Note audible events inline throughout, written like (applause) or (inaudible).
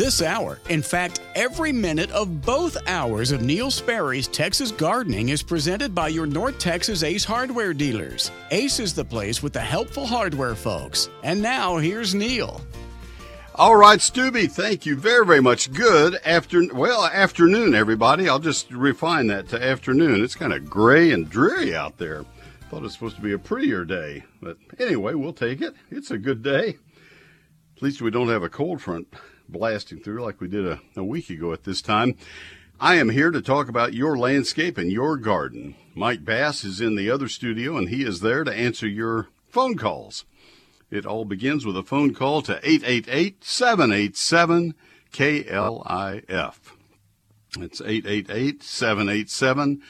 this hour. In fact, every minute of both hours of Neil Sperry's Texas Gardening is presented by your North Texas Ace Hardware dealers. Ace is the place with the helpful hardware folks. And now, here's Neil. All right, Stubby, thank you very, very much. Good afternoon. Well, afternoon, everybody. I'll just refine that to afternoon. It's kind of gray and dreary out there. Thought it was supposed to be a prettier day. But anyway, we'll take it. It's a good day. At least we don't have a cold front blasting through like we did a, a week ago at this time. I am here to talk about your landscape and your garden. Mike Bass is in the other studio and he is there to answer your phone calls. It all begins with a phone call to 888 787 KLIF. It's 888 787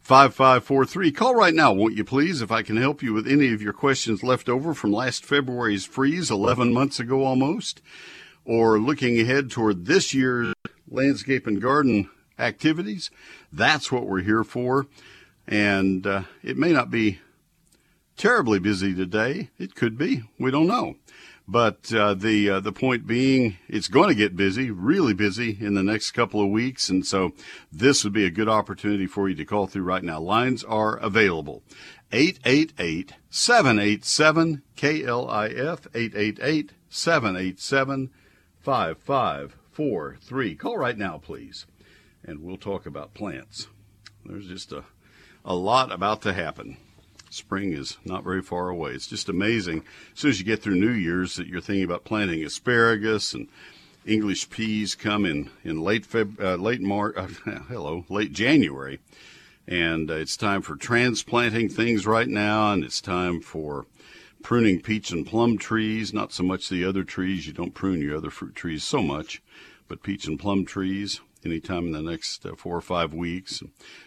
5543. Call right now, won't you please, if I can help you with any of your questions left over from last February's freeze 11 months ago almost, or looking ahead toward this year's landscape and garden activities. That's what we're here for. And uh, it may not be terribly busy today. It could be. We don't know. But uh, the uh, the point being, it's going to get busy, really busy in the next couple of weeks, and so this would be a good opportunity for you to call through right now. Lines are available. 888-787-KLIF, 888-787-5543. Call right now, please, and we'll talk about plants. There's just a, a lot about to happen spring is not very far away. It's just amazing. As soon as you get through New Year's, that you're thinking about planting asparagus and English peas come in in late Feb, uh, late March, uh, (laughs) hello, late January, and uh, it's time for transplanting things right now, and it's time for pruning peach and plum trees. Not so much the other trees; you don't prune your other fruit trees so much, but peach and plum trees anytime in the next uh, four or five weeks.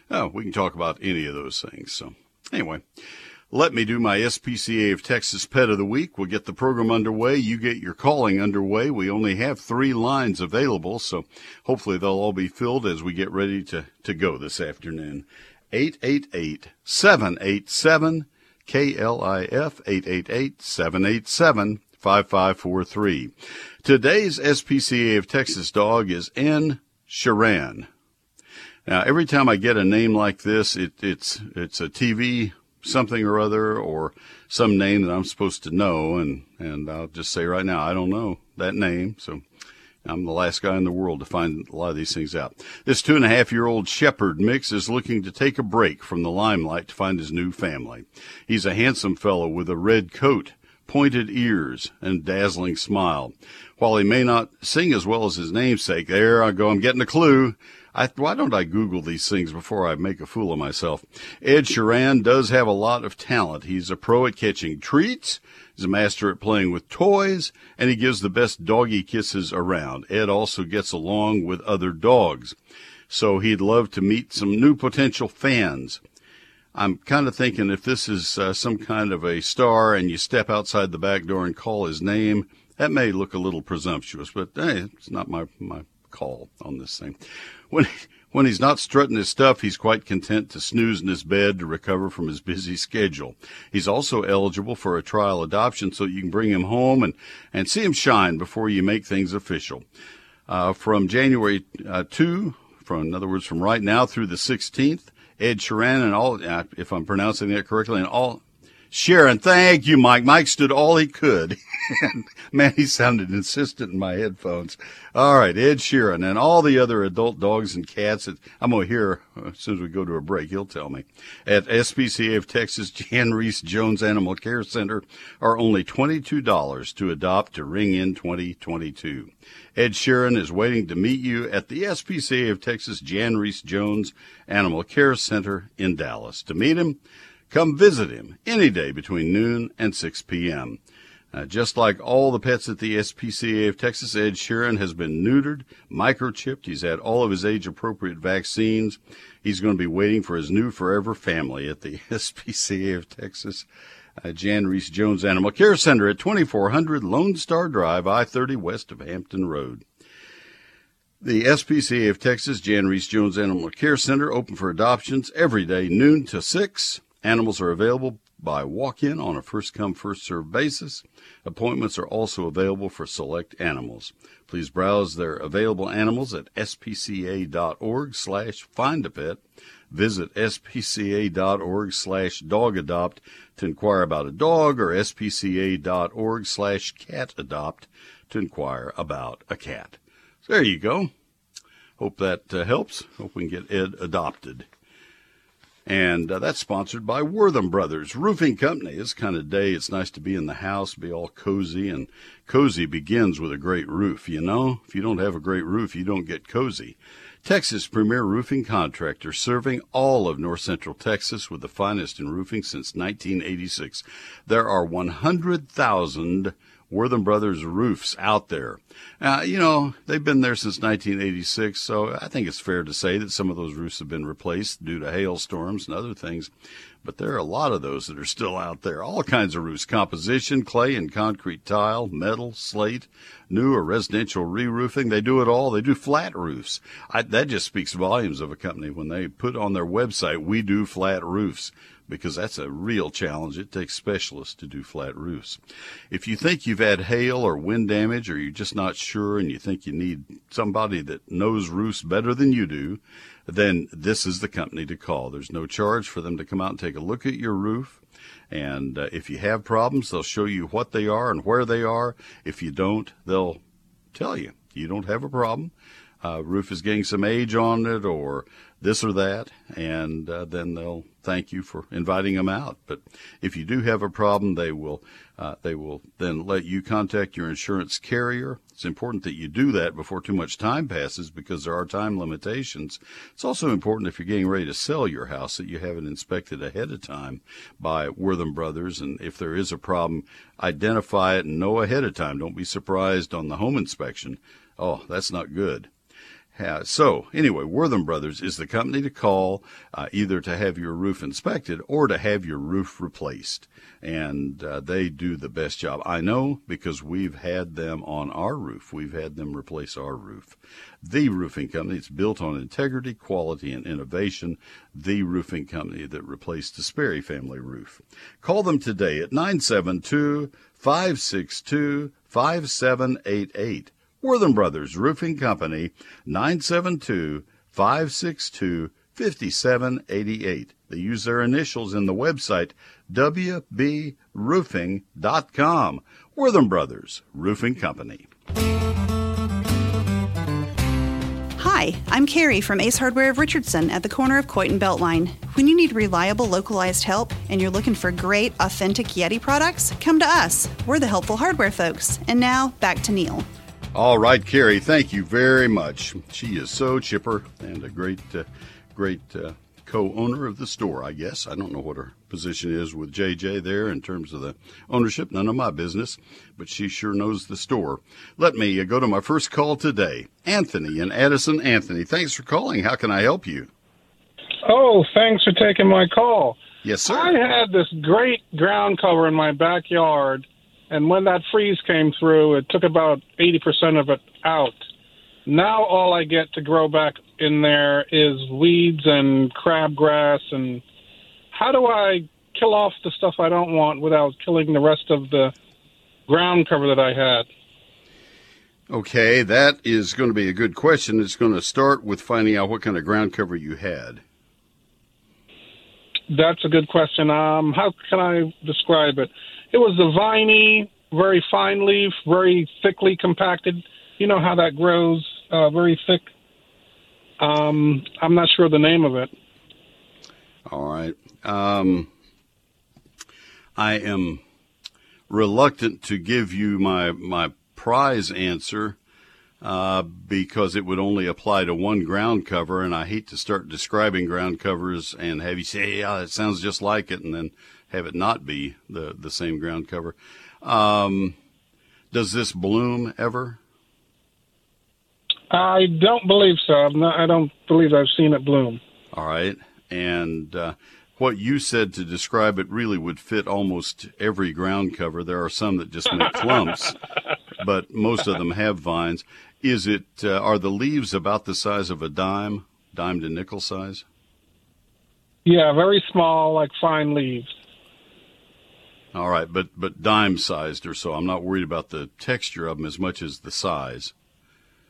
Oh, we can talk about any of those things. So. Anyway, let me do my SPCA of Texas Pet of the Week. We'll get the program underway. You get your calling underway. We only have three lines available, so hopefully they'll all be filled as we get ready to, to go this afternoon. 888 787 KLIF 888 787 5543. Today's SPCA of Texas dog is N. Sharan. Now, every time I get a name like this, it, it's it's a TV something or other or some name that I'm supposed to know, and and I'll just say right now I don't know that name, so I'm the last guy in the world to find a lot of these things out. This two and a half year old shepherd mix is looking to take a break from the limelight to find his new family. He's a handsome fellow with a red coat, pointed ears, and dazzling smile. While he may not sing as well as his namesake, there I go, I'm getting a clue. I, why don't I Google these things before I make a fool of myself? Ed Sheeran does have a lot of talent. He's a pro at catching treats. He's a master at playing with toys, and he gives the best doggy kisses around. Ed also gets along with other dogs. So he'd love to meet some new potential fans. I'm kind of thinking if this is uh, some kind of a star and you step outside the back door and call his name, that may look a little presumptuous, but hey, it's not my, my call on this thing. When when he's not strutting his stuff, he's quite content to snooze in his bed to recover from his busy schedule. He's also eligible for a trial adoption, so you can bring him home and, and see him shine before you make things official. Uh, from January uh, 2, from in other words, from right now through the 16th, Ed Sheeran and all, uh, if I'm pronouncing that correctly, and all Sharon, thank you, Mike. Mike stood all he could. (laughs) Man, he sounded insistent in my headphones. All right, Ed Sheeran and all the other adult dogs and cats. That I'm going to hear as soon as we go to a break. He'll tell me. At SPCA of Texas (laughs) Jan Rees-Jones Animal Care Center are only $22 to adopt to ring in 2022. Ed Sheeran is waiting to meet you at the SPCA of Texas Jan Rees-Jones Animal Care Center in Dallas. To meet him, Come visit him any day between noon and 6 p.m. Uh, just like all the pets at the SPCA of Texas, Ed Sheeran has been neutered, microchipped. He's had all of his age appropriate vaccines. He's going to be waiting for his new forever family at the (laughs) SPCA of Texas. Uh, Jan Rees-Jones Animal Care Center at 2400 Lone Star Drive, I 30 west of Hampton Road. The SPCA of Texas, Jan Rees-Jones Animal Care Center, open for adoptions every day, noon to 6. Animals are available by walk in on a first come, first served basis. Appointments are also available for select animals. Please browse their available animals at spca.org slash find a pet. Visit spca.org slash dog adopt to inquire about a dog or spca.org slash cat adopt to inquire about a cat. So there you go. Hope that uh, helps. Hope we can get Ed adopted. And uh, that's sponsored by Wortham Brothers Roofing Company. This kind of day, it's nice to be in the house, be all cozy, and cozy begins with a great roof. You know, if you don't have a great roof, you don't get cozy. Texas premier roofing contractor serving all of north central Texas with the finest in roofing since 1986. There are 100,000 Wortham Brothers roofs out there. Uh, you know, they've been there since 1986, so I think it's fair to say that some of those roofs have been replaced due to hailstorms and other things. But there are a lot of those that are still out there. All kinds of roofs composition, clay and concrete tile, metal, slate, new or residential re roofing. They do it all. They do flat roofs. I, that just speaks volumes of a company when they put on their website, we do flat roofs because that's a real challenge. It takes specialists to do flat roofs. If you think you've had hail or wind damage or you're just not sure and you think you need somebody that knows roofs better than you do, then this is the company to call. There's no charge for them to come out and take a look at your roof. And uh, if you have problems, they'll show you what they are and where they are. If you don't, they'll tell you you don't have a problem. Uh, roof is getting some age on it or this or that, and uh, then they'll thank you for inviting them out. But if you do have a problem, they will uh, they will then let you contact your insurance carrier. It's important that you do that before too much time passes because there are time limitations. It's also important if you're getting ready to sell your house that you have it inspected ahead of time by Wortham Brothers, and if there is a problem, identify it and know ahead of time. Don't be surprised on the home inspection. Oh, that's not good so anyway, Wortham Brothers is the company to call uh, either to have your roof inspected or to have your roof replaced, and uh, they do the best job. I know because we've had them on our roof. We've had them replace our roof. The roofing company. It's built on integrity, quality, and innovation. The roofing company that replaced the Sperry family roof. Call them today at 972 562 5788 Wortham Brothers Roofing Company, 972 562 5788. They use their initials in the website wbroofing.com. Wortham Brothers Roofing Company. Hi, I'm Carrie from Ace Hardware of Richardson at the corner of Coit and Beltline. When you need reliable, localized help and you're looking for great, authentic Yeti products, come to us. We're the helpful hardware folks. And now, back to Neil. All right, Carrie, thank you very much. She is so chipper and a great, uh, great uh, co-owner of the store, I guess. I don't know what her position is with JJ there in terms of the ownership. None of my business, but she sure knows the store. Let me uh, go to my first call today. Anthony and Addison. Anthony, thanks for calling. How can I help you? Oh, thanks for taking my call. Yes, sir. I had this great ground cover in my backyard and when that freeze came through, it took about 80% of it out. Now all I get to grow back in there is weeds and crabgrass. And how do I kill off the stuff I don't want without killing the rest of the ground cover that I had? Okay, that is going to be a good question. It's going to start with finding out what kind of ground cover you had. That's a good question. Um, how can I describe it? It was a viney, very fine leaf, very thickly compacted. You know how that grows, uh, very thick. Um, I'm not sure the name of it. All right. Um, I am reluctant to give you my my prize answer uh, because it would only apply to one ground cover, and I hate to start describing ground covers and have you say, "Yeah, it sounds just like it," and then have it not be the, the same ground cover. Um, does this bloom ever? I don't believe so. Not, I don't believe I've seen it bloom. All right. And uh, what you said to describe it really would fit almost every ground cover. There are some that just make clumps, (laughs) but most of them have vines. Is it? Uh, are the leaves about the size of a dime, dime to nickel size? Yeah, very small, like fine leaves. All right, but but dime sized or so. I'm not worried about the texture of them as much as the size.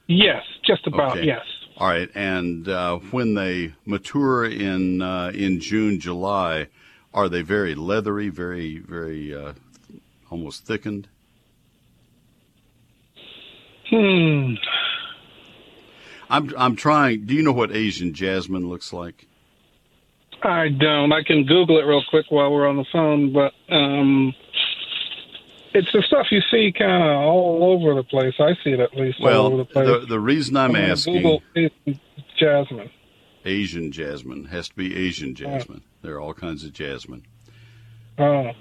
Yes, just about. Okay. Yes. All right, and uh, when they mature in uh, in June, July, are they very leathery, very very uh, almost thickened? Hmm. I'm I'm trying. Do you know what Asian jasmine looks like? I don't. I can Google it real quick while we're on the phone, but um, it's the stuff you see kind of all over the place. I see it at least all over Well, the place. the the reason I'm gonna asking Google Asian jasmine. Asian jasmine has to be Asian jasmine. There are all kinds of jasmine. Oh,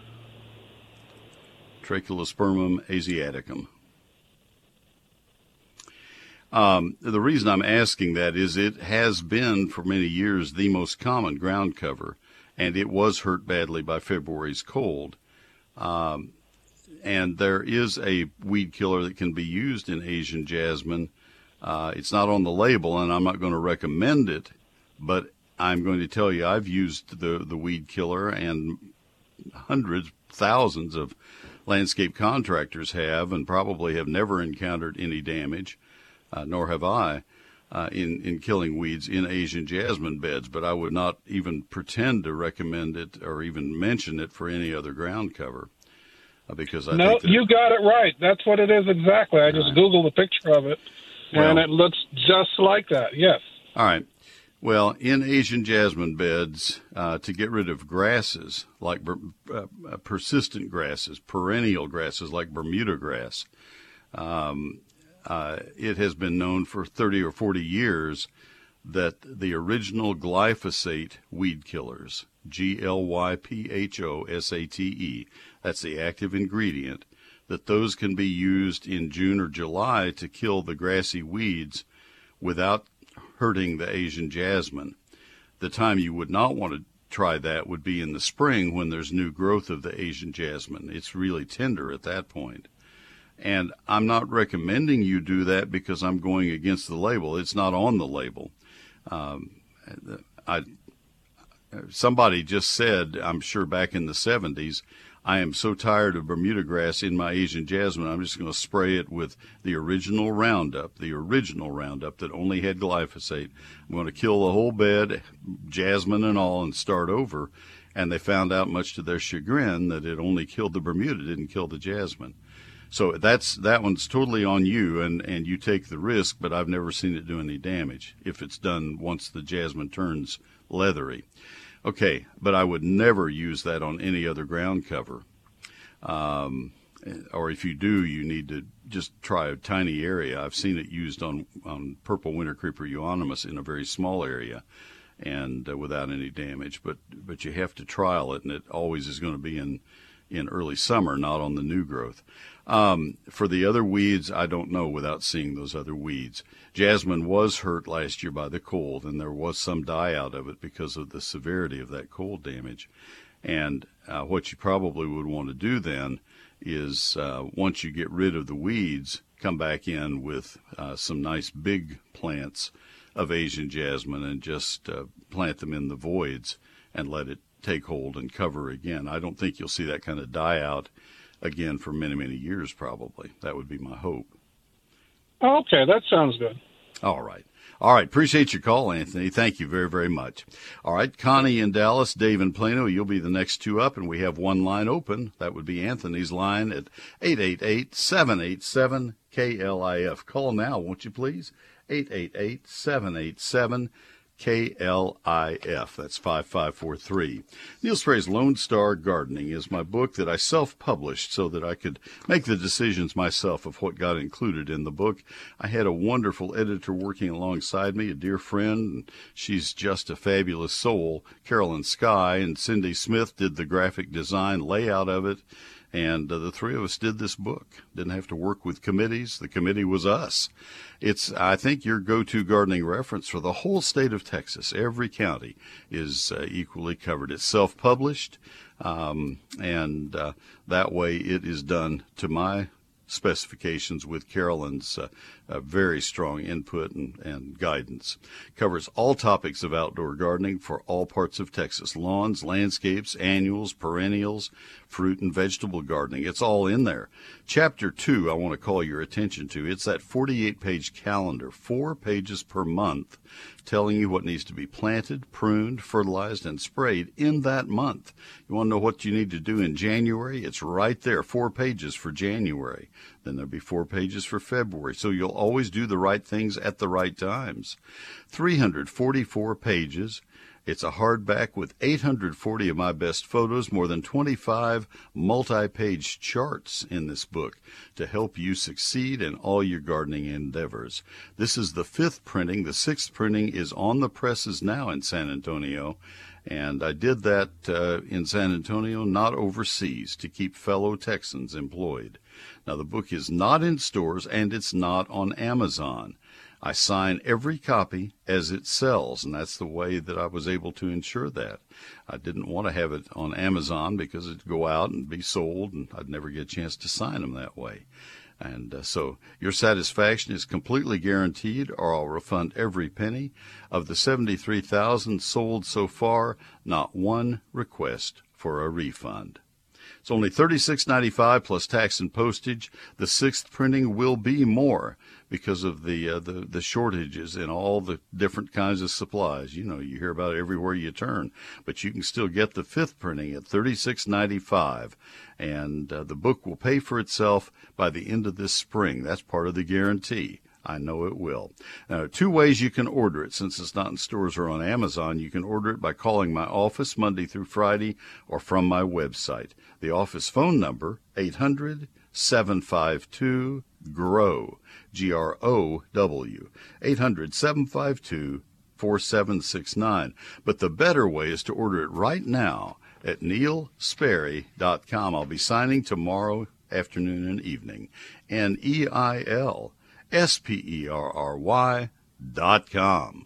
Trachelospermum asiaticum. Um, the reason I'm asking that is it has been for many years the most common ground cover, and it was hurt badly by February's cold. Um, and there is a weed killer that can be used in Asian jasmine. Uh, it's not on the label, and I'm not going to recommend it, but I'm going to tell you I've used the the weed killer, and hundreds, thousands of landscape contractors have, and probably have never encountered any damage, uh, nor have I, uh, in in killing weeds in Asian jasmine beds. But I would not even pretend to recommend it or even mention it for any other ground cover, uh, because I no, you got it right. That's what it is exactly. I just Googled the picture of it, and Well- it looks just like that. Yes. All right. Well, in Asian jasmine beds, uh, to get rid of grasses like uh, uh, persistent grasses, perennial grasses like Bermuda grass, um, uh, it has been known for 30 or 40 years that the original glyphosate weed killers, G L Y P H O S A T E, that's the active ingredient, that those can be used in June or July to kill the grassy weeds without hurting the Asian jasmine. The time you would not want to try that would be in the spring when there's new growth of the Asian jasmine. It's really tender at that point. And I'm not recommending you do that because I'm going against the label. It's not on the label. Um, I, somebody just said, I'm sure back in the 70s, I am so tired of Bermuda grass in my Asian jasmine, I'm just going to spray it with the original Roundup, the original Roundup that only had glyphosate. I'm going to kill the whole bed, jasmine and all, and start over. And they found out, much to their chagrin, that it only killed the Bermuda, didn't kill the jasmine. So that's that one's totally on you, and and you take the risk. But I've never seen it do any damage if it's done once the jasmine turns leathery. Okay, but I would never use that on any other ground cover. Um, or if you do, you need to just try a tiny area. I've seen it used on, on purple winter creeper euonymus in a very small area and uh, without any damage. But but you have to trial it, and it always is going to be in in early summer, not on the new growth. Um, for the other weeds, I don't know without seeing those other weeds. Jasmine was hurt last year by the cold, and there was some die out of it because of the severity of that cold damage. And uh, what you probably would want to do then is uh, once you get rid of the weeds, come back in with uh, some nice big plants of Asian jasmine and just uh, plant them in the voids and let it take hold and cover again. I don't think you'll see that kind of die out again for many, many years, probably. That would be my hope. Okay, that sounds good. All right. All right. Appreciate your call, Anthony. Thank you very, very much. All right. Connie in Dallas, Dave in Plano, you'll be the next two up, and we have one line open. That would be Anthony's line at 888 787 KLIF. Call now, won't you please? 888 787 KLIF. That's 5543. Neil Sperry's Lone Star Gardening is my book that I self published so that I could make the decisions myself of what got included in the book. I had a wonderful editor working alongside me, a dear friend, and she's just a fabulous soul. Carolyn Sky and Cindy Smith did the graphic design layout of it. And uh, the three of us did this book. Didn't have to work with committees. The committee was us. It's, I think, your go-to gardening reference for the whole state of Texas. Every county is uh, equally covered. It's self-published, um, and uh, that way it is done to my specifications with Carolyn's uh, uh, very strong input and, and guidance. Covers all topics of outdoor gardening for all parts of Texas lawns, landscapes, annuals, perennials, fruit and vegetable gardening. It's all in there. Chapter 2, I want to call your attention to. It's that 48 page calendar, four pages per month, telling you what needs to be planted, pruned, fertilized, and sprayed in that month. You want to know what you need to do in January? It's right there, four pages for January. Then there'll be four pages for February. So you'll always do the right things at the right times. 344 pages. It's a hardback with 840 of my best photos, more than 25 multi page charts in this book to help you succeed in all your gardening endeavors. This is the fifth printing. The sixth printing is on the presses now in San Antonio. And I did that uh, in San Antonio, not overseas, to keep fellow Texans employed. Now, the book is not in stores and it's not on Amazon. I sign every copy as it sells, and that's the way that I was able to ensure that. I didn't want to have it on Amazon because it'd go out and be sold, and I'd never get a chance to sign them that way. And uh, so your satisfaction is completely guaranteed, or I'll refund every penny. Of the 73,000 sold so far, not one request for a refund. It's only $36.95 plus tax and postage. The sixth printing will be more because of the, uh, the the shortages in all the different kinds of supplies. You know, you hear about it everywhere you turn, but you can still get the fifth printing at $36.95 and uh, the book will pay for itself by the end of this spring. That's part of the guarantee. I know it will. Now, two ways you can order it. Since it's not in stores or on Amazon, you can order it by calling my office Monday through Friday or from my website. The office phone number, 800 752 GROW, G R O W, 800 752 4769. But the better way is to order it right now at neilsperry.com. I'll be signing tomorrow afternoon and evening. N E I L S P E R R Y dot com.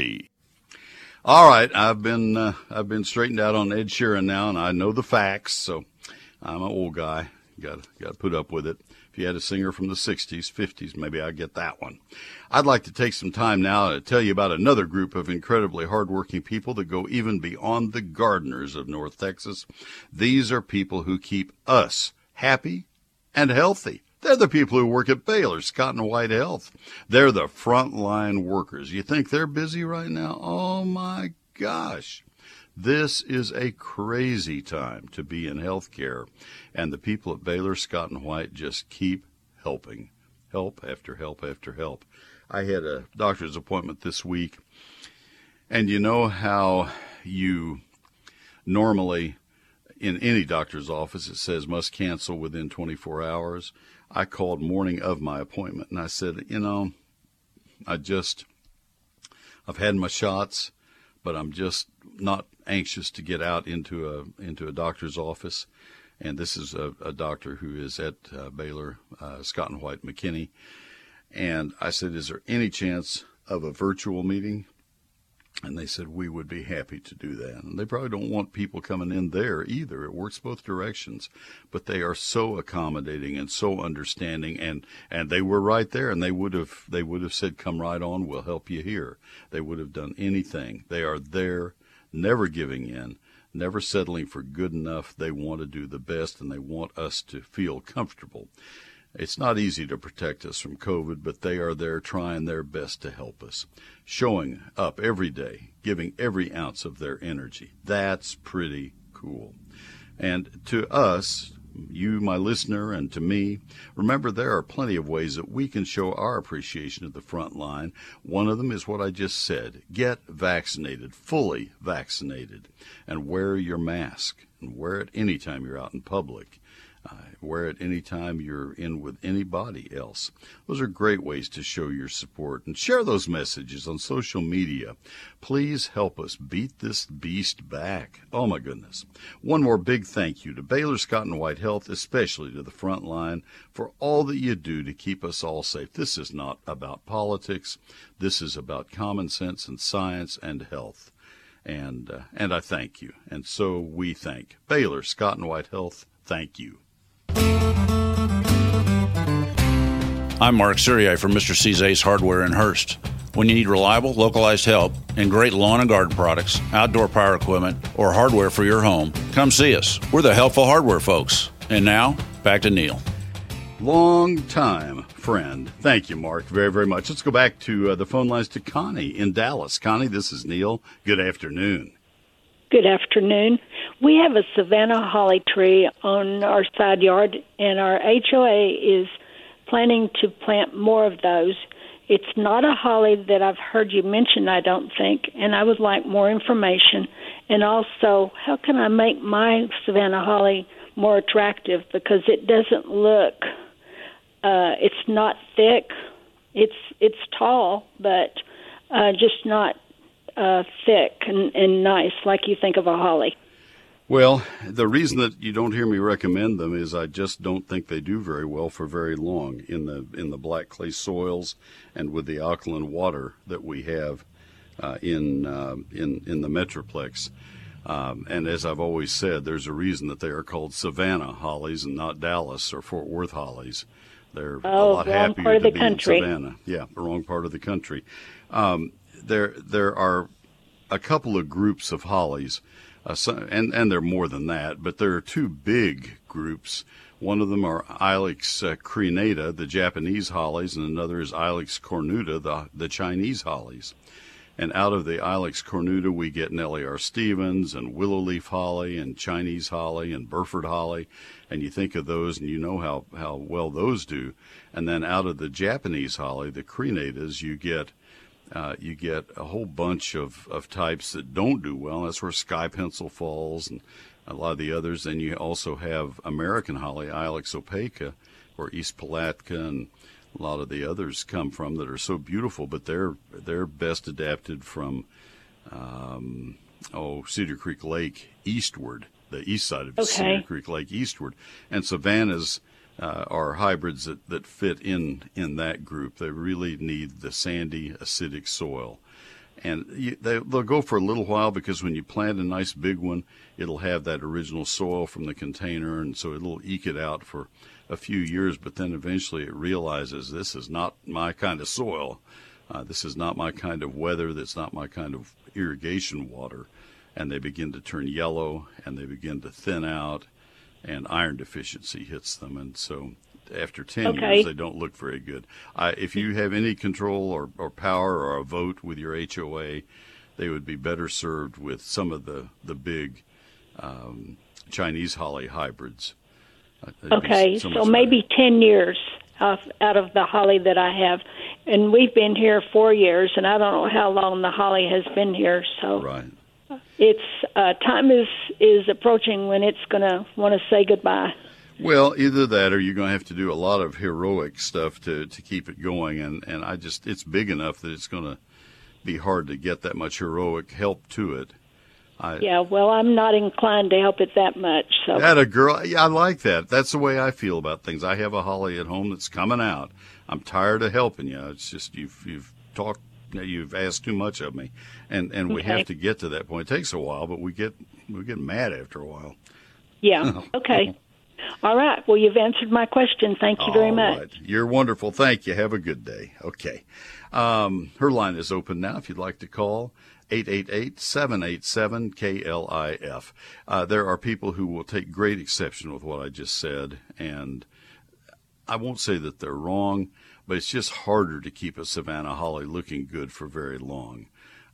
All right, I've been uh, I've been straightened out on Ed Sheeran now, and I know the facts. So I'm an old guy. Got got to put up with it. If you had a singer from the 60s, 50s, maybe I'd get that one. I'd like to take some time now to tell you about another group of incredibly hardworking people that go even beyond the gardeners of North Texas. These are people who keep us happy and healthy. They're the people who work at Baylor, Scott and White Health. They're the frontline workers. You think they're busy right now? Oh my gosh. This is a crazy time to be in healthcare. And the people at Baylor, Scott and White just keep helping. Help after help after help. I had a doctor's appointment this week. And you know how you normally in any doctor's office it says must cancel within 24 hours. I called morning of my appointment and I said, you know, I just, I've had my shots, but I'm just not anxious to get out into a into a doctor's office. And this is a, a doctor who is at uh, Baylor, uh, Scott and White McKinney. And I said, is there any chance of a virtual meeting? And they said, we would be happy to do that. And they probably don't want people coming in there either. It works both directions. But they are so accommodating and so understanding. And, and they were right there and they would have, they would have said, come right on. We'll help you here. They would have done anything. They are there, never giving in, never settling for good enough. They want to do the best and they want us to feel comfortable. It's not easy to protect us from COVID, but they are there trying their best to help us, showing up every day, giving every ounce of their energy. That's pretty cool. And to us, you, my listener, and to me, remember there are plenty of ways that we can show our appreciation of the front line. One of them is what I just said get vaccinated, fully vaccinated, and wear your mask, and wear it anytime you're out in public. Uh, wear it anytime you're in with anybody else. Those are great ways to show your support and share those messages on social media. Please help us beat this beast back. Oh my goodness. One more big thank you to Baylor Scott and White Health, especially to the front line for all that you do to keep us all safe. This is not about politics. This is about common sense and science and health. And, uh, and I thank you. And so we thank Baylor Scott and White Health. Thank you. I'm Mark Siriai from Mr. C's Ace Hardware in Hurst. When you need reliable, localized help and great lawn and garden products, outdoor power equipment, or hardware for your home, come see us. We're the helpful hardware folks. And now, back to Neil. Long time friend. Thank you, Mark, very, very much. Let's go back to uh, the phone lines to Connie in Dallas. Connie, this is Neil. Good afternoon. Good afternoon. We have a Savannah holly tree on our side yard, and our HOA is planning to plant more of those. It's not a holly that I've heard you mention, I don't think, and I would like more information. And also, how can I make my Savannah holly more attractive because it doesn't look uh it's not thick. It's it's tall, but uh just not uh, thick and, and nice, like you think of a holly. Well, the reason that you don't hear me recommend them is I just don't think they do very well for very long in the in the black clay soils and with the alkaline water that we have uh, in uh, in in the metroplex. Um, and as I've always said, there's a reason that they are called Savannah hollies and not Dallas or Fort Worth hollies. They're oh, a lot wrong happier part of to the be country. in Savannah. Yeah, the wrong part of the country. Um, there there are a couple of groups of hollies, uh, and and there are more than that, but there are two big groups. One of them are Ilex uh, crenata, the Japanese hollies, and another is Ilex cornuta, the the Chinese hollies. And out of the Ilex cornuta, we get Nellie R. Stevens and willow leaf holly and Chinese holly and Burford holly. And you think of those and you know how, how well those do. And then out of the Japanese holly, the crenatas, you get uh, you get a whole bunch of, of types that don't do well. That's where sky pencil falls and a lot of the others. Then you also have American holly, Ilex opaca, or East Palatka, and a lot of the others come from that are so beautiful, but they're they're best adapted from um, oh Cedar Creek Lake eastward, the east side of Okay. Cedar Creek Lake eastward, and Savannahs uh, are hybrids that, that fit in in that group. They really need the sandy, acidic soil, and you, they, they'll go for a little while because when you plant a nice big one, it'll have that original soil from the container, and so it'll eke it out for a few years. But then eventually it realizes this is not my kind of soil. Uh, this is not my kind of weather. That's not my kind of irrigation water. And they begin to turn yellow and they begin to thin out, and iron deficiency hits them. And so after 10 Okay. years, they don't look very good. I, if you have any control or, or power or a vote with your HOA, they would be better served with some of the, the big um, Chinese holly hybrids. Uh, Okay, so maybe 10 years out of the holly that I have. And we've been here four years, and I don't know how long the holly has been here. So. Right. It's uh, time is is approaching when it's going to want to say goodbye. Well, either that or you're going to have to do a lot of heroic stuff to, to keep it going. And, and I just, it's big enough that it's going to be hard to get that much heroic help to it. I, Yeah, well, I'm not inclined to help it that much. So That a girl. Yeah, I like that. That's the way I feel about things. I have a holly at home that's coming out. I'm tired of helping you. It's just you've you've talked. You've asked too much of me, and and we Okay. have to get to that point. It takes a while, but we get we get mad after a while. yeah, (laughs) okay. All right. Well, you've answered my question. Thank you very All much. right. You're wonderful. Thank you. Have a good day. Okay. Um, her line is open now if you'd like to call. 888-787-KLIF. Uh, there are people who will take great exception with what I just said, and I won't say that they're wrong, but it's just harder to keep a Savannah holly looking good for very long.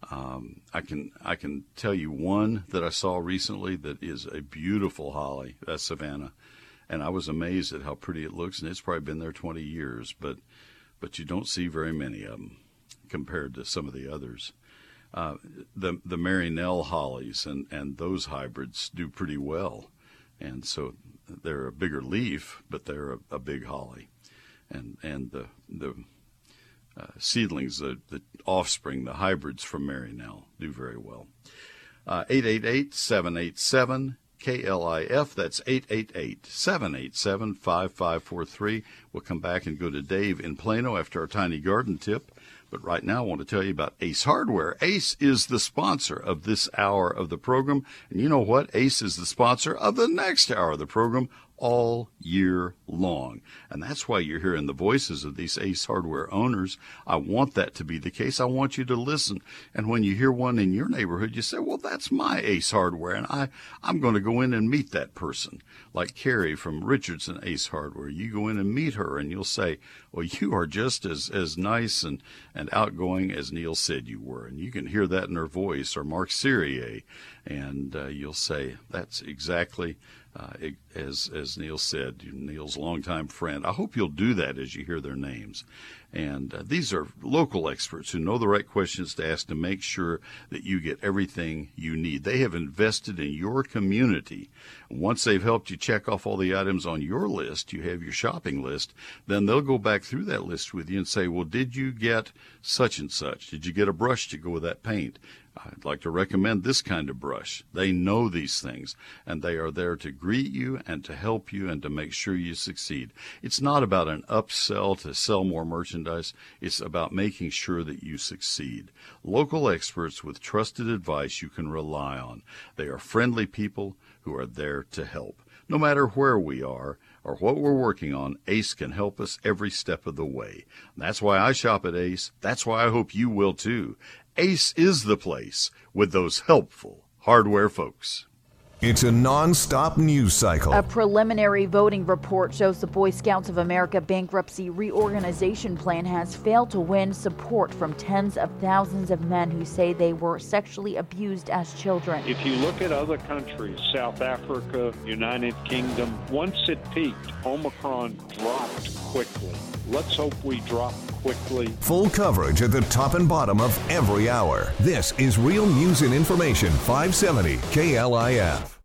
Um, I can I can tell you one that I saw recently that is a beautiful holly, that's Savannah, and I was amazed at how pretty it looks. And it's probably been there 20 years, but but you don't see very many of them compared to some of the others. Uh, the the Mary Nell hollies and and those hybrids do pretty well, and so they're a bigger leaf, but they're a, a big holly, and and the the uh, seedlings, the the offspring, the hybrids from Mary Marynell do very well. Uh, 888 787 KLIF. That's 888 787 5543. We'll come back and go to Dave in Plano after our tiny garden tip. But right now, I want to tell you about Ace Hardware. Ace is the sponsor of this hour of the program. And you know what? Ace is the sponsor of the next hour of the program all year long. And that's why you're hearing the voices of these Ace Hardware owners. I want that to be the case. I want you to listen. And when you hear one in your neighborhood, you say, well, that's my Ace Hardware. And I, I'm going to go in and meet that person. Like Carrie from Richardson Ace Hardware. You go in and meet her and you'll say, well, (laughs) you are just as, as nice and, and outgoing as Neil said you were. And you can hear that in her voice or Mark Syrier. And uh, you'll say, that's exactly uh, as as Neil said, Neil's longtime friend. I hope you'll do that as you hear their names. And uh, these are local experts who know the right questions to ask to make sure that you get everything you need. They have invested in your community. Once they've helped you check off all the items on your list, you have your shopping list, then they'll go back through that list with you and say, well, did you get such and such? Did you get a brush to go with that paint? I'd like to recommend this kind of brush. They know these things and they are there to greet you and to help you and to make sure you succeed. It's not about an upsell to sell more merchandise. It's about making sure that you succeed. Local experts with trusted advice you can rely on. They are friendly people who are there to help. No matter where we are, or what we're working on, Ace can help us every step of the way. That's why I shop at Ace. That's why I hope you will too. Ace is the place with those helpful hardware folks. It's a non-stop news cycle. A preliminary voting report shows the Boy Scouts of America bankruptcy reorganization plan has failed to win support from tens of thousands of men who say they were sexually abused as children. If you look at other countries, South Africa, United Kingdom, once it peaked, Omicron dropped quickly. Let's hope we drop quickly. Full coverage at the top and bottom of every hour. This is Real News and Information 570 KLIF.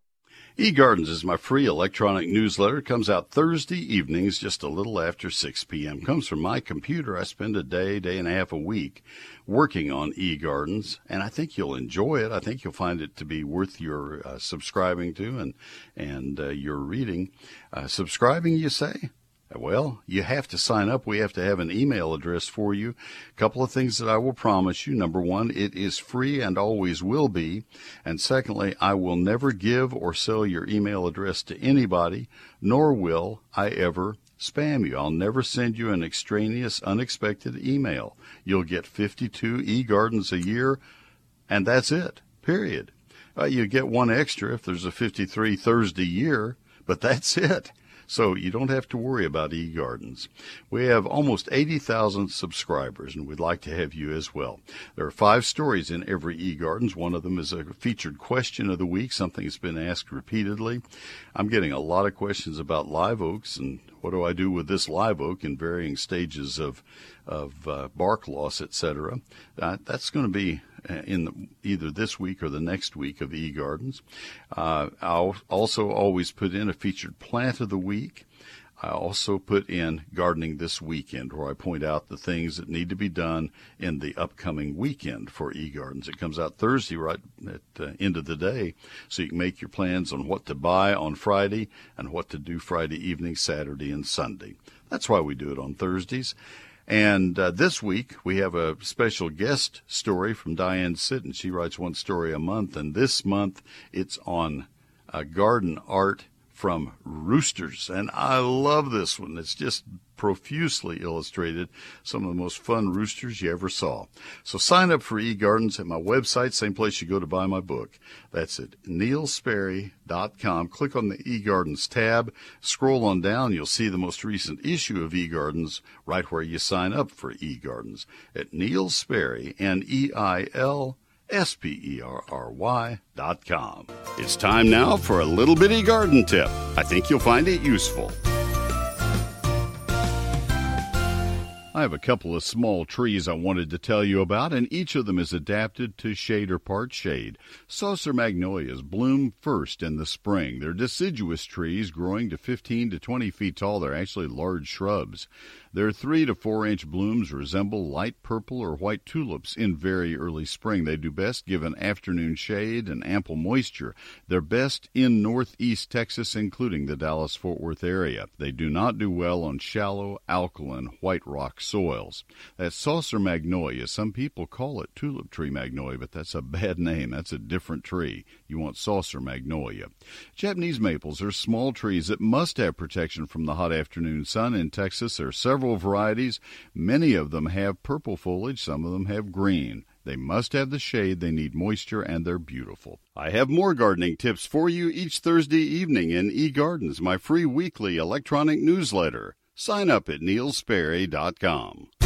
eGardens is my free electronic newsletter. It comes out Thursday evenings, just a little after 6 p.m. It Comes from my computer. I spend a day, day and a half a week working on eGardens, and I think you'll enjoy it. I think you'll find it to be worth your uh, subscribing to and and uh, your reading. Uh, subscribing, you say? Well, you have to sign up. We have to have an email address for you. A couple of things that I will promise you. Number one, it is free and always will be. And secondly, I will never give or sell your email address to anybody, nor will I ever spam you. I'll never send you an extraneous, unexpected email. You'll get 52 e-gardens a year, and that's it, period. Uh, you get one extra if there's a 53 Thursday year, but (laughs) that's it. So you don't have to worry about eGardens. We have almost 80,000 subscribers, and we'd like to have you as well. There are five stories in every eGardens. One of them is a featured question of the week, something that's been asked repeatedly. I'm getting a lot of questions about live oaks and what do I do with this live oak in varying stages of of uh, bark loss, etc. Uh, that's going to be in the, either this week or the next week of eGardens. Uh, I'll also always put in a featured plant of the week. I also put in gardening this weekend, where I point out the things that need to be done in the upcoming weekend for eGardens. It comes out Thursday, right at the end of the day, so you can make your plans on what to buy on Friday and what to do Friday evening, Saturday, and Sunday. That's why we do it on Thursdays. And uh, this week we have a special guest story from Diane Sitten. She writes one story a month, and this month it's on uh, garden art from roosters. And I love this one. It's just profusely illustrated some of the most fun roosters you ever saw. So sign up for eGardens at my website, same place you go to buy my book. That's at neilsperry.com. Click on the eGardens tab, scroll on down, you'll see the most recent issue of eGardens right where you sign up for eGardens at neilsperry, N-E-I-L S-P-E-R-R-Y dot com. It's time now for a little bitty garden tip. I think you'll find it useful. I have a couple of small trees I wanted to tell you about, and each of them is adapted to shade or part shade. Saucer magnolias bloom first in the spring. They're deciduous trees growing to 15 to 20 feet tall. They're actually large shrubs. Their three to four inch blooms resemble light purple or white tulips in very early spring. They do best given afternoon shade and ample moisture. They're best in northeast Texas, including the Dallas Fort Worth area. They do not do well on shallow, alkaline, white rock soils. That saucer magnolia, some people call it tulip tree magnolia, but that's a bad name. That's a different tree. You want saucer magnolia. Japanese maples are small trees that must have protection from the hot afternoon sun. In Texas, there are several varieties. Many of them have purple foliage, some of them have green. They must have the shade, they need moisture, and they're beautiful. I have more gardening tips for you each Thursday evening in eGardens, my free weekly electronic newsletter. Sign up at neilsperry.com.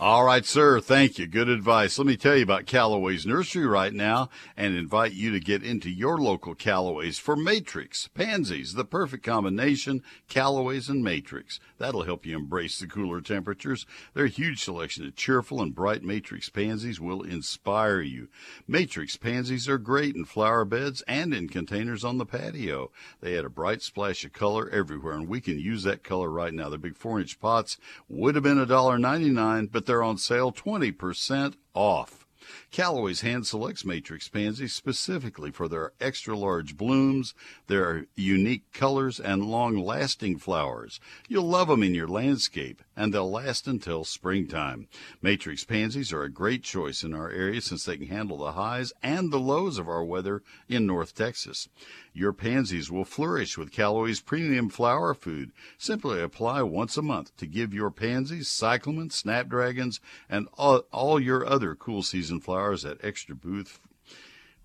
All right, sir. Thank you. Good advice. Let me tell you about Callaway's Nursery right now and invite you to get into your local Callaway's for Matrix, Pansies, the perfect combination, Callaway's and Matrix. That'll help you embrace the cooler temperatures. Their huge selection of cheerful and bright Matrix pansies will inspire you. Matrix pansies are great in flower beds and in containers on the patio. They add a bright splash of color everywhere, and we can use that color right now. The big four inch pots would have been $1.99, but they're on sale 20% off. Callaway's hand selects matrix pansies specifically for their extra large blooms, their unique colors, and long lasting flowers. You'll love them in your landscape, and they'll last until springtime. Matrix pansies are a great choice in our area since they can handle the highs and the lows of our weather in North Texas. Your pansies will flourish with Callaway's premium flower food. Simply apply once a month to give your pansies, cyclamens, snapdragons, and all, all your other cool season flowers that extra boost.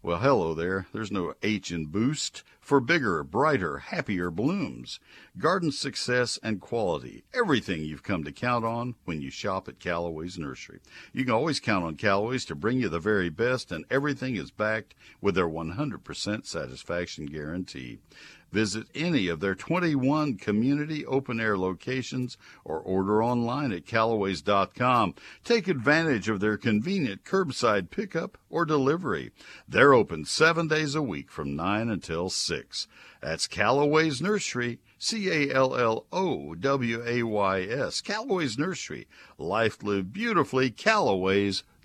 Well, hello there. There's no H in boost for bigger, brighter, happier blooms. Garden success and quality. Everything you've come to count on when you shop at Callaway's Nursery. You can always count on Callaway's to bring you the very best, and everything is backed with their 100% satisfaction guarantee. Visit any of their 21 community open air locations or order online at Callaways.com. Take advantage of their convenient curbside pickup or delivery. They're open seven days a week from 9 until 6. That's Callaway's Nursery, C A L L O W A Y S. Callaway's Nursery. Life lived beautifully.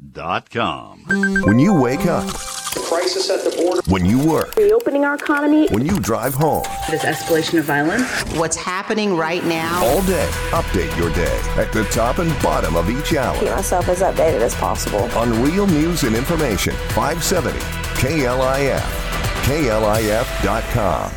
Callaways.com. When you wake up, The crisis at the border. when you work, reopening our economy. when you drive home, This escalation of violence. What's happening right now? all day, update your day at the top and bottom of each hour. Keep myself as updated as possible. on Real News and Information 570 KLIF. KLIF.com.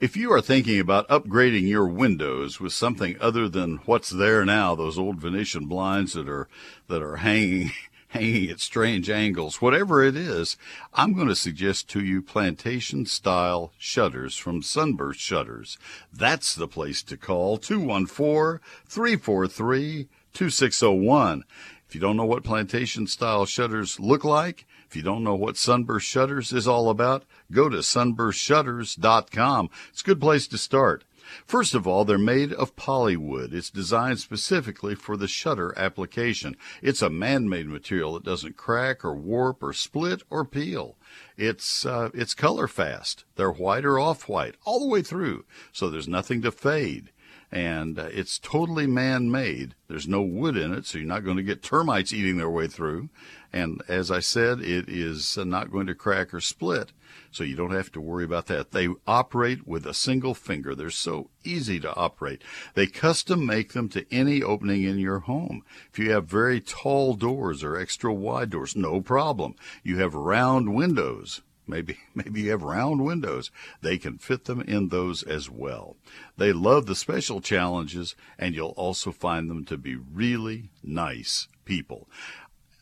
If you are thinking about upgrading your windows with something other than what's there now, those old Venetian blinds that are that are hanging (laughs) hanging at strange angles, whatever it is, I'm going to suggest to you plantation style shutters from Sunburst Shutters. That's the place to call 214-343-2601. If you don't know what plantation style shutters look like, if you don't know what Sunburst Shutters is all about, go to sunburstshutters.com. It's a good place to start. First of all, they're made of polywood. It's designed specifically for the shutter application. It's a man-made material that doesn't crack or warp or split or peel. It's uh, it's color fast. They're white or off-white all the way through, so there's nothing to fade and uh, it's totally man-made. There's no wood in it, so you're not going to get termites eating their way through. And as I said, it is not going to crack or split, so you don't have to worry about that. They operate with a single finger. They're so easy to operate. They custom make them to any opening in your home. If you have very tall doors or extra wide doors, no problem. You have round windows. Maybe (laughs) maybe you have round windows. They can fit them in those as well. They love the special challenges and you'll also find them to be really nice people.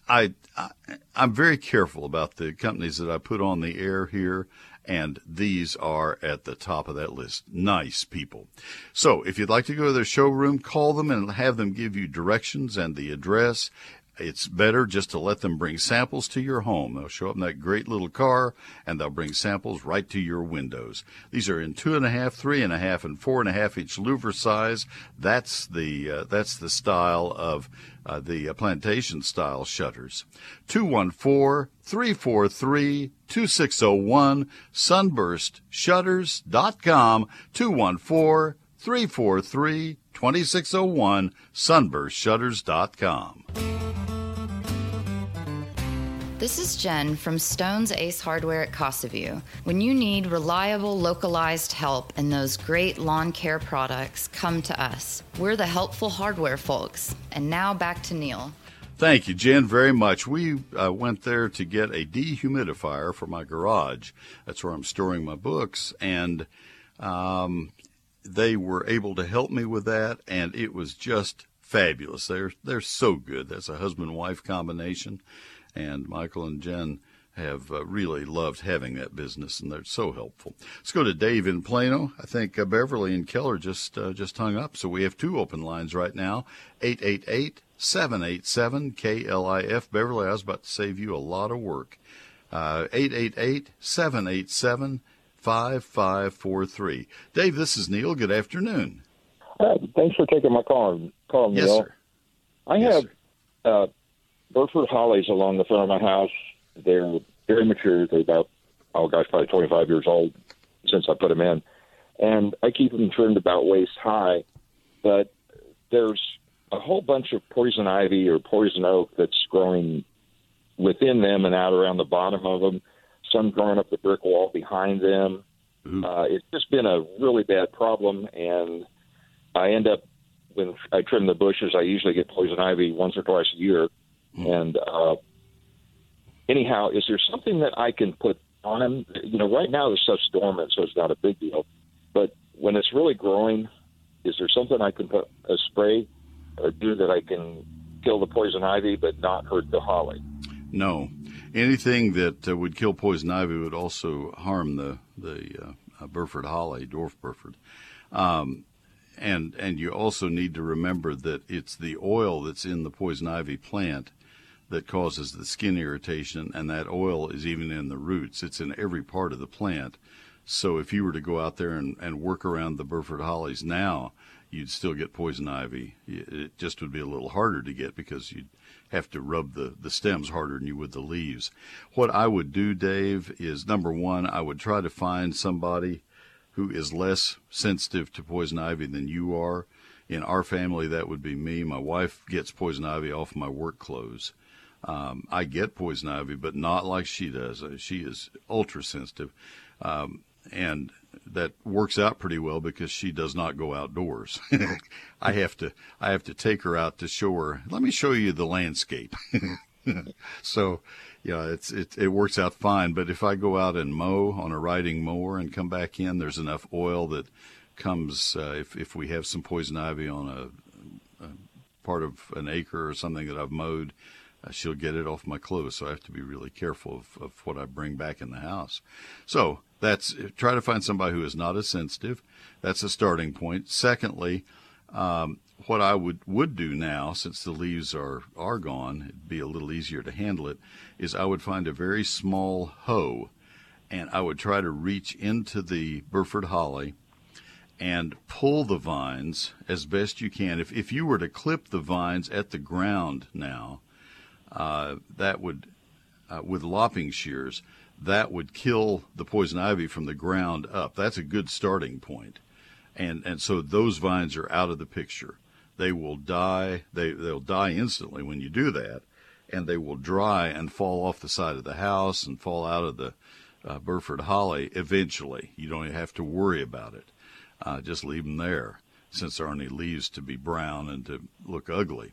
I, I I'm very careful about the companies that I put on the air here and these are at the top of that list. Nice people. So if you'd like to go to their showroom, call them and have them give you directions and the address. It's better just to let them bring samples to your home. They'll show up in that great little car and they'll bring samples right to your windows. These are in two and a half, three and a half, and four and a half inch louver size. That's the uh, that's the style of uh, the uh, plantation style shutters. 214 343 2601 sunburstshutters.com 214 343 2601 sunburstshutters.com. This is Jen from Stone's Ace Hardware at Casa View. When you need reliable, localized help and those great lawn care products, come to us. We're the helpful hardware folks. And now back to Neil. Thank you, Jen, very much. We uh, went there to get a dehumidifier for my garage. That's where I'm storing my books. And um, they were able to help me with that, and it was just fabulous. They're, they're so good. That's a husband wife combination and Michael and Jen have uh, really loved having that business, and they're so helpful. Let's go to Dave in Plano. I think uh, Beverly and Keller just uh, just hung up, so we have two open lines right now. 888 787 KLIF. Beverly, I was about to save you a lot of work. Uh, 888 787 5543. Dave, this is Neil. Good afternoon. Uh, thanks for taking my call, call yes, Sir. I yes, have sir. Uh, Burford hollies along the front of my house. They're very mature. They're about, oh gosh, probably 25 years old since I put them in. And I keep them trimmed about waist high. But there's a whole bunch of poison ivy or poison oak that's growing within them and out around the bottom of them. Some growing up the brick wall behind them. Uh, it's just been a really bad problem. And I end up, when I trim the bushes, I usually get poison ivy once or twice a year and uh, anyhow, is there something that I can put on them? You know, right now the stuff's dormant, so it's not a big deal. But when it's really growing, is there something I can put a spray or do that I can kill the poison ivy but not hurt the holly? No, anything that uh, would kill poison ivy would also harm the the uh, Burford holly, dwarf Burford. Um, and and you also need to remember that it's the oil that's in the poison ivy plant that causes the skin irritation, and that oil is even in the roots. It's in every part of the plant. So if you were to go out there and, and work around the Burford hollies now, you'd still get poison ivy. It just would be a little harder to get because you'd have to rub the, the stems harder than you would the leaves. What I would do, Dave, is number one, I would try to find somebody who is less sensitive to poison ivy than you are. In our family, that would be me. My wife gets poison ivy off my work clothes. Um, I get poison ivy, but not like she does. Uh, she is ultra sensitive, um, and that works out pretty well because she does not go outdoors. (laughs) I have to I have to take her out to show her. Let me show you the landscape. (laughs) so, yeah, it's it it works out fine. But if I go out and mow on a riding mower and come back in, there's enough oil that comes uh, if if we have some poison ivy on a, a part of an acre or something that I've mowed uh, she'll get it off my clothes. So I have to be really careful of, of what I bring back in the house. So that's try to find somebody who is not as sensitive. That's a starting point. Secondly, um, what I would, would do now, since the leaves are, are gone, it'd be a little easier to handle it, is I would find a very small hoe and I would try to reach into the Burford holly and pull the vines as best you can. If, if you were to clip the vines at the ground now, uh, that would, uh, with lopping shears, that would kill the poison ivy from the ground up. That's a good starting point. And, and so those vines are out of the picture. They will die. They, they'll die instantly when you do that. And they will dry and fall off the side of the house and fall out of the uh, Burford holly eventually. You don't have to worry about it. Uh, just leave them there since there aren't any leaves to be brown and to look ugly.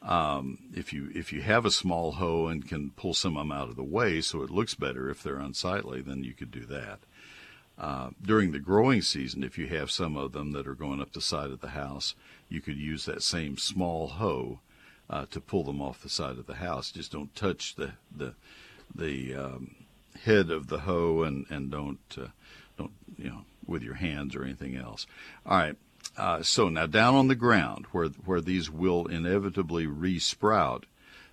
Um, if you if you have a small hoe and can pull some of them out of the way so it looks better if they're unsightly, then you could do that. Uh, during the growing season, if you have some of them that are going up the side of the house, you could use that same small hoe uh, to pull them off the side of the house. Just don't touch the the the um, head of the hoe and and don't uh, don't you know with your hands or anything else. All right. Uh, so now down on the ground where where these will inevitably resprout,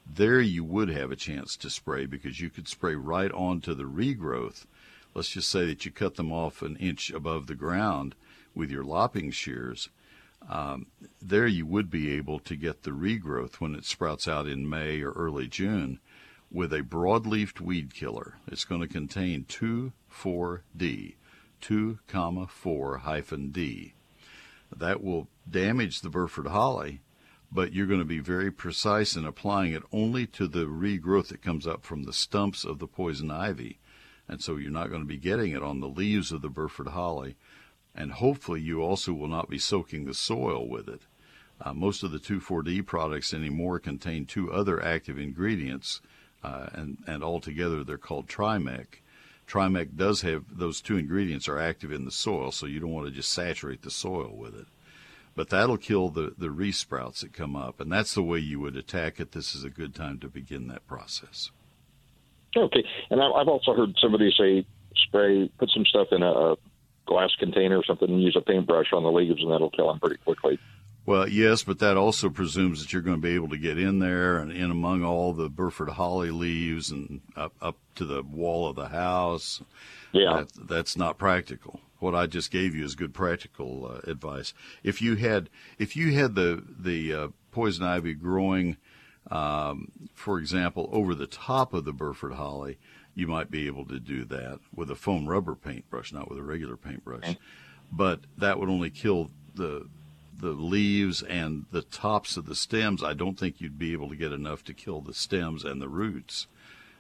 there you would have a chance to spray because you could spray right onto the regrowth. Let's just say that you cut them off an inch above the ground with your lopping shears. Um, there you would be able to get the regrowth when it sprouts out in May or early June with a broadleafed weed killer. It's going to contain 2,4-D, 2, comma 4 hyphen D. That will damage the Burford holly, but you're going to be very precise in applying it only to the regrowth that comes up from the stumps of the poison ivy. And so you're not going to be getting it on the leaves of the Burford holly. And hopefully you also will not be soaking the soil with it. Uh, most of the 2,4-D products anymore contain two other active ingredients, uh, and, and altogether they're called Trimec. Trimec does have those two ingredients are active in the soil, so you don't want to just saturate the soil with it. But that'll kill the, the resprouts that come up, and that's the way you would attack it. This is a good time to begin that process. Okay, and I've also heard somebody say spray, put some stuff in a glass container or something, and use a paintbrush on the leaves, and that'll kill them pretty quickly. Well, yes, but that also presumes that you're going to be able to get in there and in among all the Burford holly leaves and up up to the wall of the house. Yeah, that, that's not practical. What I just gave you is good practical uh, advice. If you had if you had the the uh, poison ivy growing, um, for example, over the top of the Burford holly, you might be able to do that with a foam rubber paintbrush, not with a regular paintbrush. Okay. But that would only kill the the leaves and the tops of the stems, I don't think you'd be able to get enough to kill the stems and the roots.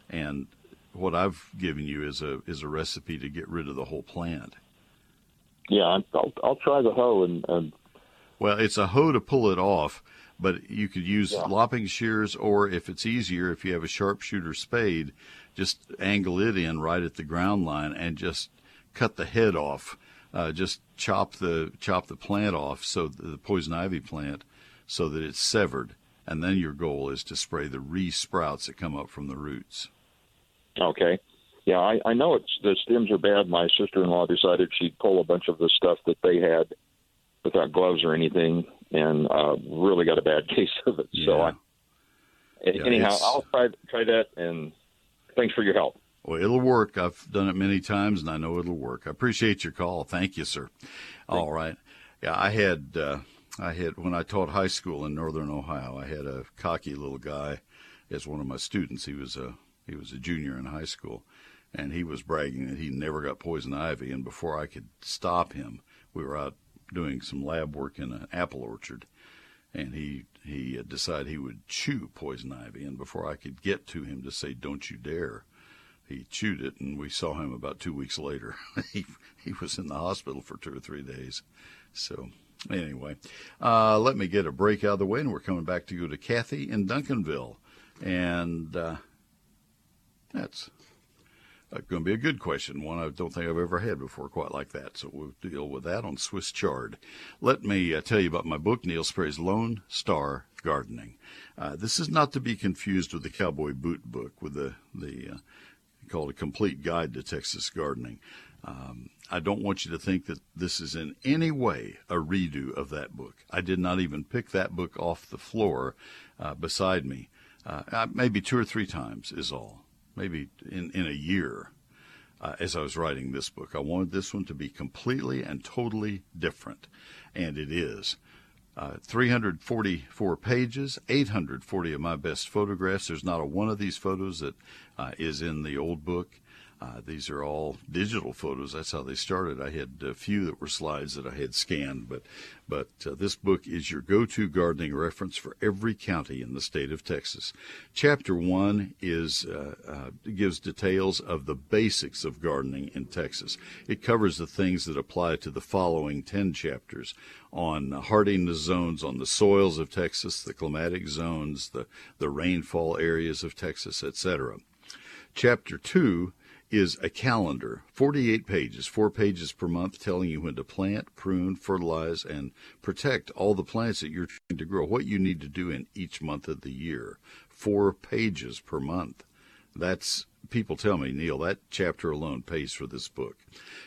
And what I've given you is a is a recipe to get rid of the whole plant. Yeah, I'll I'll try the hoe and, and well, it's a hoe to pull it off, but you could use yeah. lopping shears, or if it's easier, if you have a sharpshooter spade, just angle it in right at the ground line and just cut the head off uh, just chop the chop the plant off, so the poison ivy plant, so that it's severed, and then your goal is to spray the re-sprouts that come up from the roots. Okay. Yeah, I, I know it's the stems are bad. My sister-in-law decided she'd pull a bunch of the stuff that they had without gloves or anything, and uh, really got a bad (laughs) case of it. Yeah. So, I, yeah, anyhow, I'll try try that. And thanks for your help. Well, it'll work. I've done it many times, and I know it'll work. I appreciate your call. Thank you, sir. All right. Yeah, I had uh, I had when I taught high school in northern Ohio. I had a cocky little guy as one of my students. He was a he was a junior in high school, and he was bragging that he never got poison ivy. And before I could stop him, we were out doing some lab work in an apple orchard, and he he decided he would chew poison ivy. And before I could get to him to say, "Don't you dare," he chewed it, and we saw him about two weeks later. (laughs) he he was in the hospital for two or three days. So anyway, uh, let me get a break out of the way, and we're coming back to go to Kathy in Duncanville, and uh, that's going to be a good question, one I don't think I've ever had before, quite like that. So we'll deal with that on Swiss Chard. Let me uh, tell you about my book, Neil Sperry's Lone Star Gardening. Uh, this is not to be confused with the Cowboy Boot book with the the uh, called A Complete Guide to Texas Gardening. Um, I don't want you to think that this is in any way a redo of that book. I did not even pick that book off the floor uh, beside me. Uh, maybe two or three times is all. Maybe in, in a year uh, as I was writing this book. I wanted this one to be completely and totally different, and it is. Uh, 344 pages, 840 of my best photographs. There's not a one of these photos that uh, is in the old book. Uh, these are all digital photos. That's how they started. I had a few that were slides that I had scanned, but but uh, this book is your go-to gardening reference for every county in the state of Texas. Chapter one is uh, uh, gives details of the basics of gardening in Texas. It covers the things that apply to the following ten chapters on hardiness zones, on the soils of Texas, the climatic zones, the the rainfall areas of Texas, etc. Chapter two is a calendar, 48 pages, four pages per month, telling you when to plant, prune, fertilize, and protect all the plants that you're trying to grow, what you need to do in each month of the year. Four pages per month. That's, people tell me, Neil, that chapter alone pays for this book.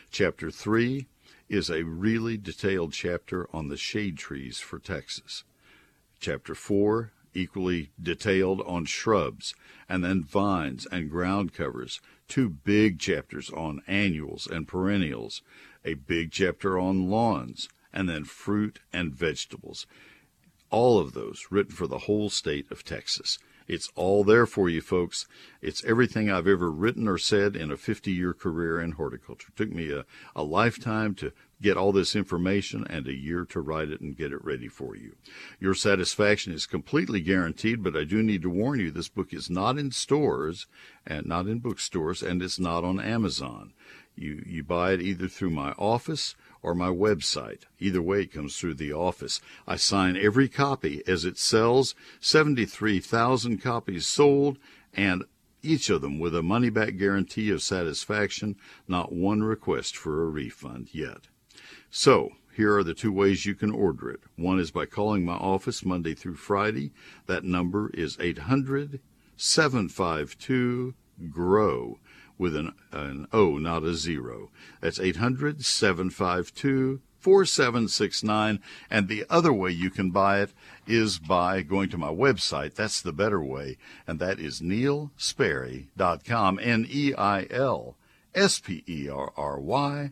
Chapter three is a really detailed chapter on the shade trees for Texas. Chapter four equally detailed on shrubs, and then vines and ground covers, two big chapters on annuals and perennials, a big chapter on lawns, and then fruit and vegetables. All of those written for the whole state of Texas. It's all there for you, folks. It's everything I've ever written or said in a 50 year career in horticulture. It took me a, a lifetime to get all this information and a year to write it and get it ready for you. Your satisfaction is completely guaranteed, but I do need to warn you this book is not in stores and not in bookstores and it's not on Amazon. You, you buy it either through my office or my website. Either way, it comes through the office. I sign every copy as it sells, 73,000 copies sold, and each of them with a money back guarantee of satisfaction, not one request for a refund yet. So, here are the two ways you can order it. One is by calling my office Monday through Friday. That number is 800 752 GROW with an, an O, not a zero. That's 800 752 4769. And the other way you can buy it is by going to my website. That's the better way. And that is neilsperry.com. N E I L S P E R R Y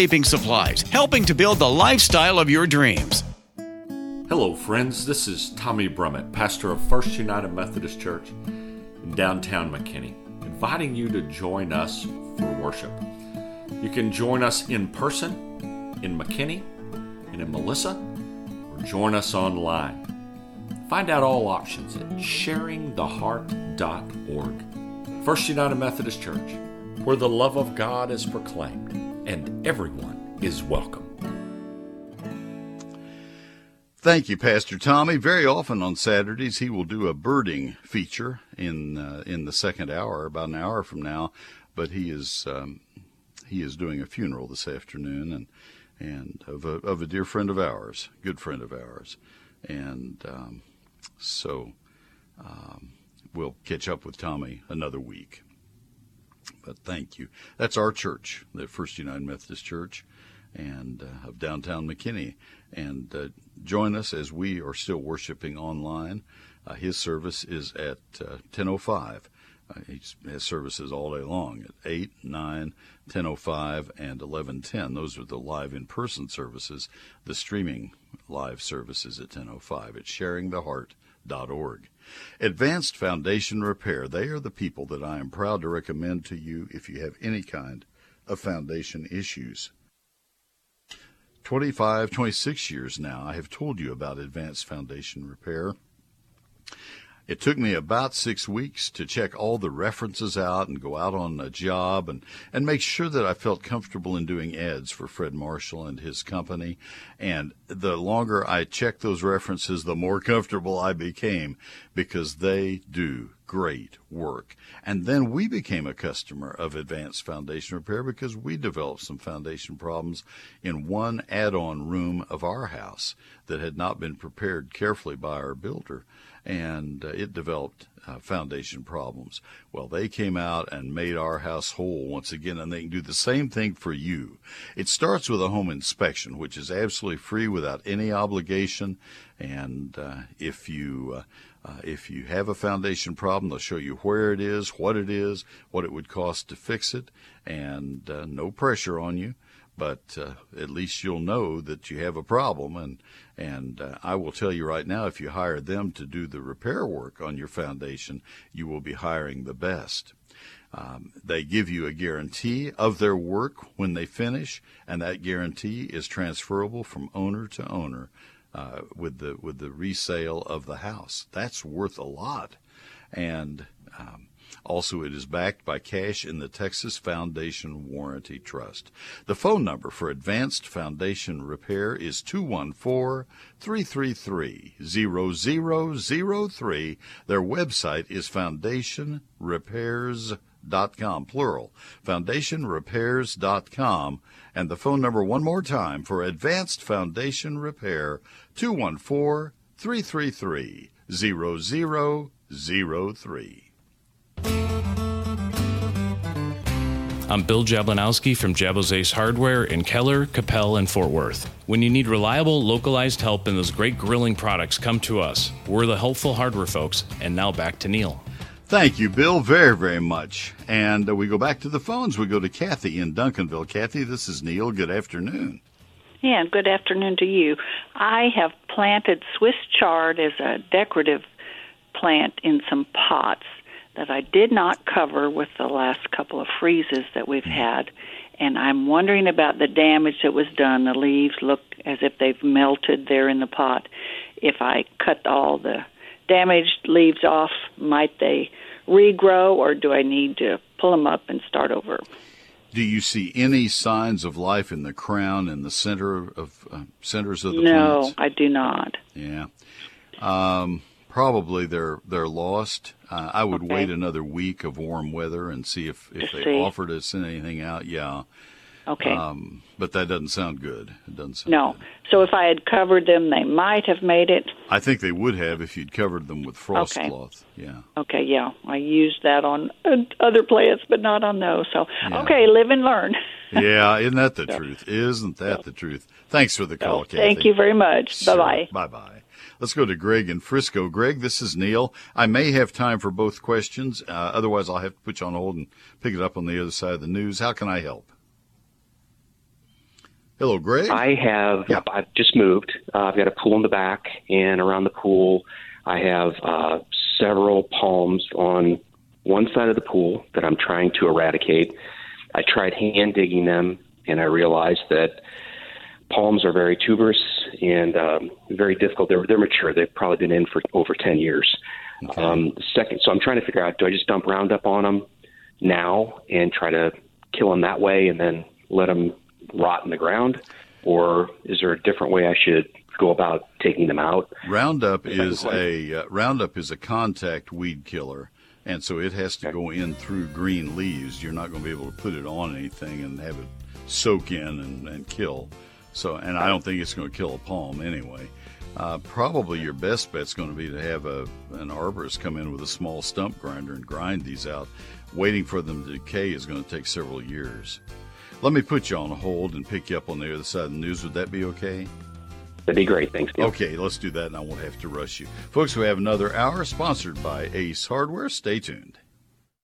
landscaping supplies, helping to build the lifestyle of your dreams. Hello, friends. This is Tommy Brummett, pastor of First United Methodist Church in downtown McKinney, inviting you to join us for worship. You can join us in person in McKinney and in Melissa, or join us online. Find out all options at sharingtheheart.org. First United Methodist Church, where the love of God is proclaimed and everyone is welcome. Thank you, Pastor Tommy. Very often on Saturdays, he will do a birding feature in uh, in the second hour, about an hour from now. But he is um, he is doing a funeral this afternoon, and and of a of a dear friend of ours, good friend of ours, and um, so um, we'll catch up with Tommy another week. But thank you. That's our church, the First United Methodist Church, and uh, of downtown McKinney. And uh, join us as we are still worshiping online. Uh, his service is at 10:05. Uh, he has services all day long at 8, 9, 10.05, and 11.10. Those are the live in-person services. The streaming live service is at 10.05 at sharingtheheart.org. Advanced Foundation Repair, they are the people that I am proud to recommend to you if you have any kind of foundation issues. 25, 26 years now, I have told you about Advanced Foundation Repair. It took me about six weeks to check all the references out and go out on a job and, and make sure that I felt comfortable in doing ads for Fred Marshall and his company. And the longer I checked those references, the more (laughs) comfortable I became because they do great work. And then we became a customer of Advanced Foundation Repair because we developed some foundation problems in one add on room of our house that had not been prepared carefully by our builder and uh, it developed uh, foundation problems. Well, they came out and made our house whole once again, and they can do the same thing for you. It starts with a home inspection, which is absolutely free without any obligation. And uh, if you uh, uh if you have a foundation problem, they'll show you where it is, what it is, what it would cost to fix it, and uh, no pressure on you but uh, at least you'll know that you have a problem. And and uh, I will tell you right now, if you hire them to do the repair work on your foundation, you will be hiring the best. Um, they give you a guarantee of their work when they finish, and that guarantee is transferable from owner to owner uh, with the with the resale of the house. That's worth a lot, and um, also, it is backed by cash in the Texas Foundation Warranty Trust. The phone number for Advanced Foundation Repair is 214 333 0003. Their website is foundationrepairs.com, plural, foundationrepairs.com. And the phone number, one more time, for Advanced Foundation Repair, 214 333 0003. I'm Bill Jablanowski from Jabos Ace Hardware in Keller, Capel, and Fort Worth. When you need reliable, localized help in those great grilling products, come to us. We're the helpful hardware folks. And now back to Neil. Thank you, Bill, very, very much. And uh, we go back to the phones. We go to Kathy in Duncanville. Kathy, this is Neil. Good afternoon. Yeah, good afternoon to you. I have planted Swiss chard as a decorative plant in some pots that I did not cover with the last couple of freezes that we've mm-hmm. had. And I'm wondering about the damage that was done. The leaves look as if they've melted there in the pot. If I cut all the damaged leaves off, might they regrow, or do I need to pull them up and start over? Do you see any signs of life in the crown and the center of uh, centers of the no, plants? No, I do not. Yeah. Um, probably they're they're lost. Uh, I would okay. wait another week of warm weather and see if if they see. offer to send anything out. Yeah. Okay. Um, but that doesn't sound good. It doesn't sound No. Good. So if I had covered them, they might have made it. I think they would have if you'd covered them with frost okay. cloth. Yeah. Okay. Yeah. I used that on other plants, but not on those. So yeah. okay, live and learn. (laughs) yeah, isn't that the so, truth? Isn't that so, the truth? Thanks for the call, so, Thank you very much. Bye bye. Bye bye. Let's go to Greg in Frisco. Greg, this is Neil. I may have time for both questions. Uh, otherwise, I'll have to put you on hold and pick it up on the other side of the news. How can I help? Hello, Greg. I have. Yep, I've just moved. Uh, I've got a pool in the back, and around the pool, I have uh, several palms on one side of the pool that I'm trying to eradicate. I tried hand digging them, and I realized that palms are very tuberous and um, very difficult. They're they're mature. They've probably been in for over ten years. Okay. Um, second, so I'm trying to figure out: do I just dump Roundup on them now and try to kill them that way, and then let them rot in the ground, or is there a different way I should go about taking them out? Roundup is a uh, Roundup is a contact weed killer. And so it has to okay. go in through green leaves. You're not going to be able to put it on anything and have it soak in and, and kill. So, and I don't think it's going to kill a palm anyway. Uh, probably your best bet's going to be to have a an arborist come in with a small stump grinder and grind these out. Waiting for them to decay is going to take several years. Let me put you on hold and pick you up on the other side of the news. Would that be okay? That'd be great. Thanks. Neil. Okay, let's do that, and I won't have to rush you, folks. We have another hour sponsored by Ace Hardware. Stay tuned.